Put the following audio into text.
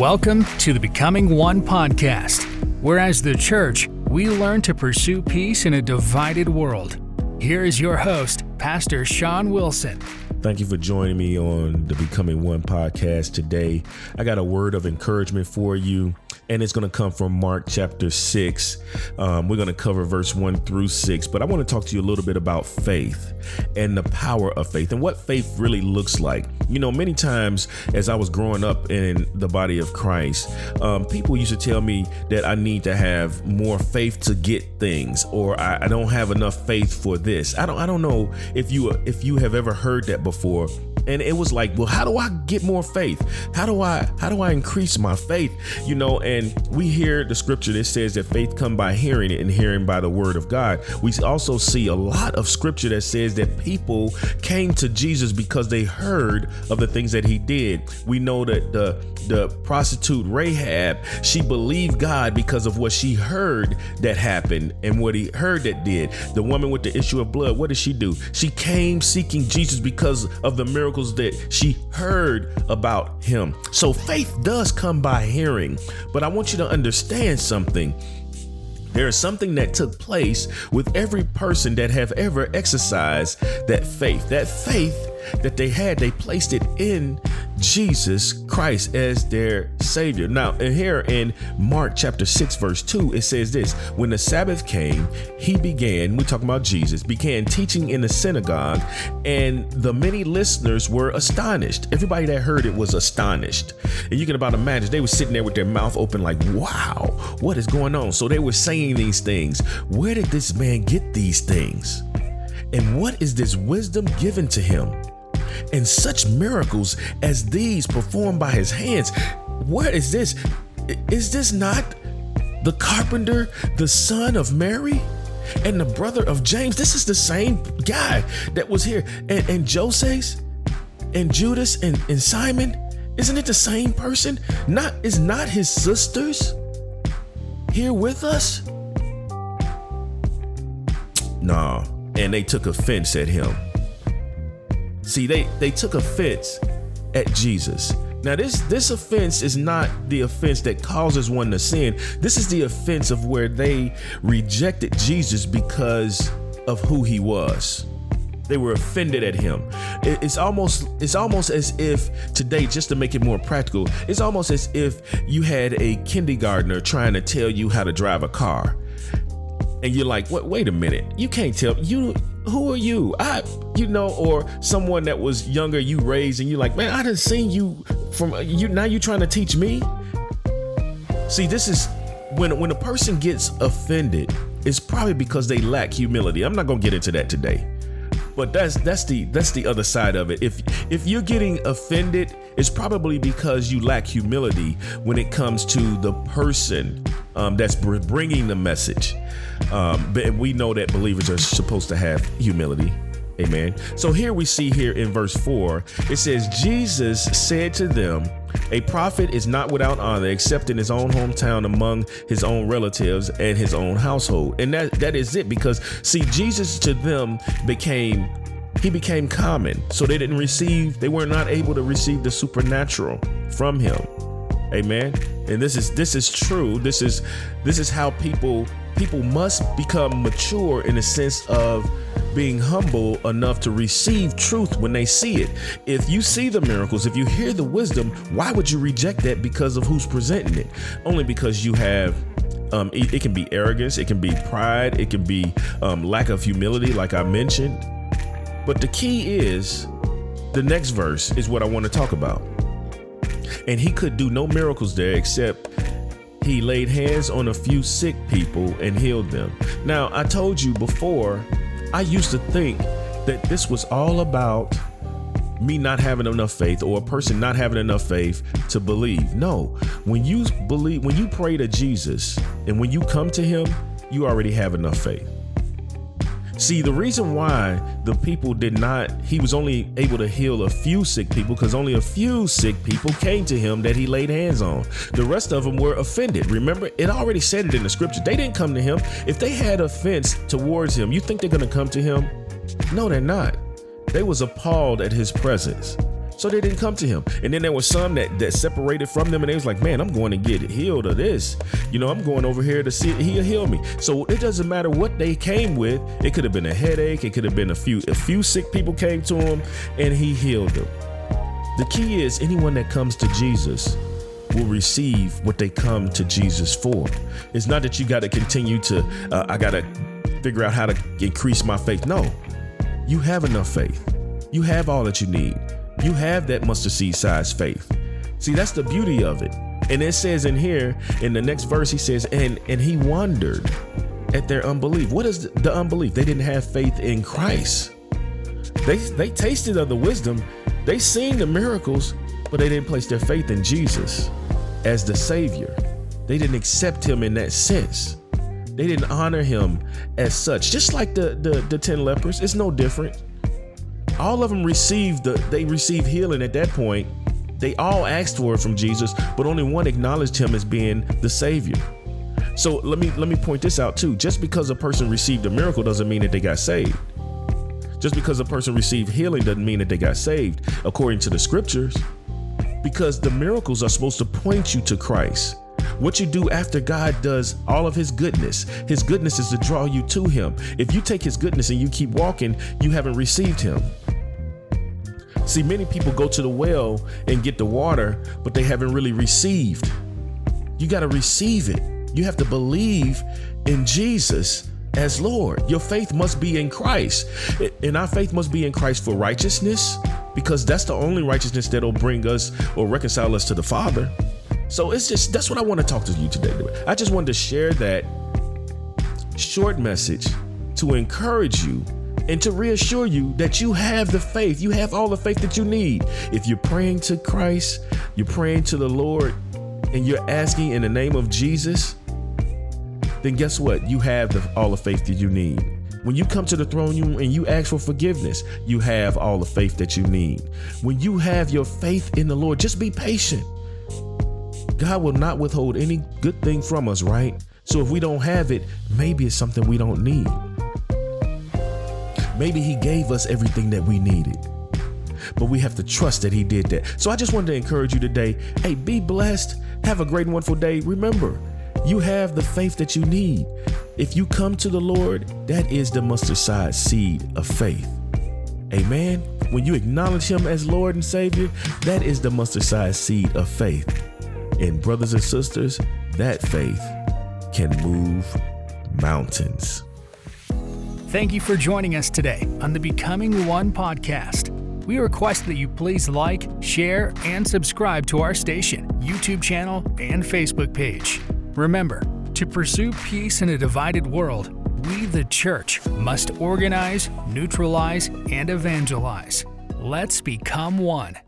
Welcome to the Becoming One podcast, where as the church, we learn to pursue peace in a divided world. Here is your host, Pastor Sean Wilson. Thank you for joining me on the Becoming One podcast today. I got a word of encouragement for you and it's going to come from Mark chapter 6. Um, we're going to cover verse 1 through 6, but I want to talk to you a little bit about faith and the power of faith and what faith really looks like. You know, many times as I was growing up in the body of Christ, um, people used to tell me that I need to have more faith to get things, or I, I don't have enough faith for this. I don't. I don't know if you if you have ever heard that before and it was like well how do i get more faith? How do i how do i increase my faith? You know and we hear the scripture that says that faith come by hearing it and hearing by the word of god. We also see a lot of scripture that says that people came to jesus because they heard of the things that he did. We know that the the prostitute rahab she believed god because of what she heard that happened and what he heard that did. The woman with the issue of blood what did she do? She came seeking jesus because of the miracle miracles that she heard about him. So faith does come by hearing. But I want you to understand something. There is something that took place with every person that have ever exercised that faith. That faith that they had, they placed it in Jesus Christ as their Savior. Now, here in Mark chapter 6, verse 2, it says this When the Sabbath came, he began, we're talking about Jesus, began teaching in the synagogue, and the many listeners were astonished. Everybody that heard it was astonished. And you can about imagine they were sitting there with their mouth open, like, wow, what is going on? So they were saying these things. Where did this man get these things? And what is this wisdom given to him? and such miracles as these performed by his hands. What is this? Is this not the carpenter, the son of Mary? And the brother of James, this is the same guy that was here. And, and Joses and Judas and, and Simon, isn't it the same person? Not is not his sisters here with us? Nah, and they took offense at him. See, they they took offense at Jesus. Now this this offense is not the offense that causes one to sin. This is the offense of where they rejected Jesus because of who he was. They were offended at him. It's almost it's almost as if today, just to make it more practical, it's almost as if you had a kindergartner trying to tell you how to drive a car and you're like, wait, wait a minute, you can't tell you who are you? I, you know, or someone that was younger you raised, and you're like, man, I didn't see you from you. Now you're trying to teach me? See, this is when when a person gets offended, it's probably because they lack humility. I'm not gonna get into that today, but that's that's the that's the other side of it. If if you're getting offended, it's probably because you lack humility when it comes to the person um, that's bringing the message. Um, but we know that believers are supposed to have humility. Amen. So here we see here in verse 4, it says, Jesus said to them, A prophet is not without honor except in his own hometown among his own relatives and his own household. And that, that is it because, see, Jesus to them became he became common. So they didn't receive they were not able to receive the supernatural from him. Amen? And this is this is true. This is this is how people people must become mature in the sense of being humble enough to receive truth when they see it. If you see the miracles, if you hear the wisdom, why would you reject that because of who's presenting it? Only because you have um, it, it, can be arrogance, it can be pride, it can be um, lack of humility, like I mentioned. But the key is the next verse is what I want to talk about. And he could do no miracles there except he laid hands on a few sick people and healed them. Now, I told you before, I used to think that this was all about me not having enough faith or a person not having enough faith to believe. No, when you believe, when you pray to Jesus and when you come to him, you already have enough faith. See, the reason why the people did not, he was only able to heal a few sick people because only a few sick people came to him that he laid hands on. The rest of them were offended. Remember, it already said it in the scripture. They didn't come to him. If they had offense towards him, you think they're going to come to him? No, they're not. They was appalled at his presence. So they didn't come to him. And then there was some that, that separated from them and they was like, man, I'm going to get healed of this. You know, I'm going over here to see he'll heal me. So it doesn't matter what they came with. It could have been a headache. It could have been a few, a few sick people came to him and he healed them. The key is anyone that comes to Jesus will receive what they come to Jesus for. It's not that you got to continue to, uh, I got to figure out how to increase my faith. No, you have enough faith. You have all that you need. You have that mustard seed size faith. See, that's the beauty of it. And it says in here, in the next verse, he says, and and he wondered at their unbelief. What is the unbelief? They didn't have faith in Christ. They they tasted of the wisdom, they seen the miracles, but they didn't place their faith in Jesus as the Savior. They didn't accept him in that sense. They didn't honor him as such. Just like the the, the ten lepers, it's no different. All of them received the they received healing at that point. They all asked for it from Jesus, but only one acknowledged him as being the Savior. So let me let me point this out too. Just because a person received a miracle doesn't mean that they got saved. Just because a person received healing doesn't mean that they got saved, according to the scriptures because the miracles are supposed to point you to Christ. What you do after God does all of His goodness, His goodness is to draw you to Him. If you take His goodness and you keep walking, you haven't received Him. See, many people go to the well and get the water, but they haven't really received. You got to receive it. You have to believe in Jesus as Lord. Your faith must be in Christ. And our faith must be in Christ for righteousness, because that's the only righteousness that'll bring us or reconcile us to the Father. So it's just that's what I want to talk to you today. I just wanted to share that short message to encourage you and to reassure you that you have the faith. You have all the faith that you need. If you're praying to Christ, you're praying to the Lord, and you're asking in the name of Jesus, then guess what? You have the, all the faith that you need. When you come to the throne and you ask for forgiveness, you have all the faith that you need. When you have your faith in the Lord, just be patient. God will not withhold any good thing from us, right? So if we don't have it, maybe it's something we don't need. Maybe He gave us everything that we needed. But we have to trust that He did that. So I just wanted to encourage you today hey, be blessed. Have a great and wonderful day. Remember, you have the faith that you need. If you come to the Lord, that is the mustard size seed of faith. Amen. When you acknowledge Him as Lord and Savior, that is the mustard size seed of faith. And, brothers and sisters, that faith can move mountains. Thank you for joining us today on the Becoming One podcast. We request that you please like, share, and subscribe to our station, YouTube channel, and Facebook page. Remember, to pursue peace in a divided world, we, the church, must organize, neutralize, and evangelize. Let's become one.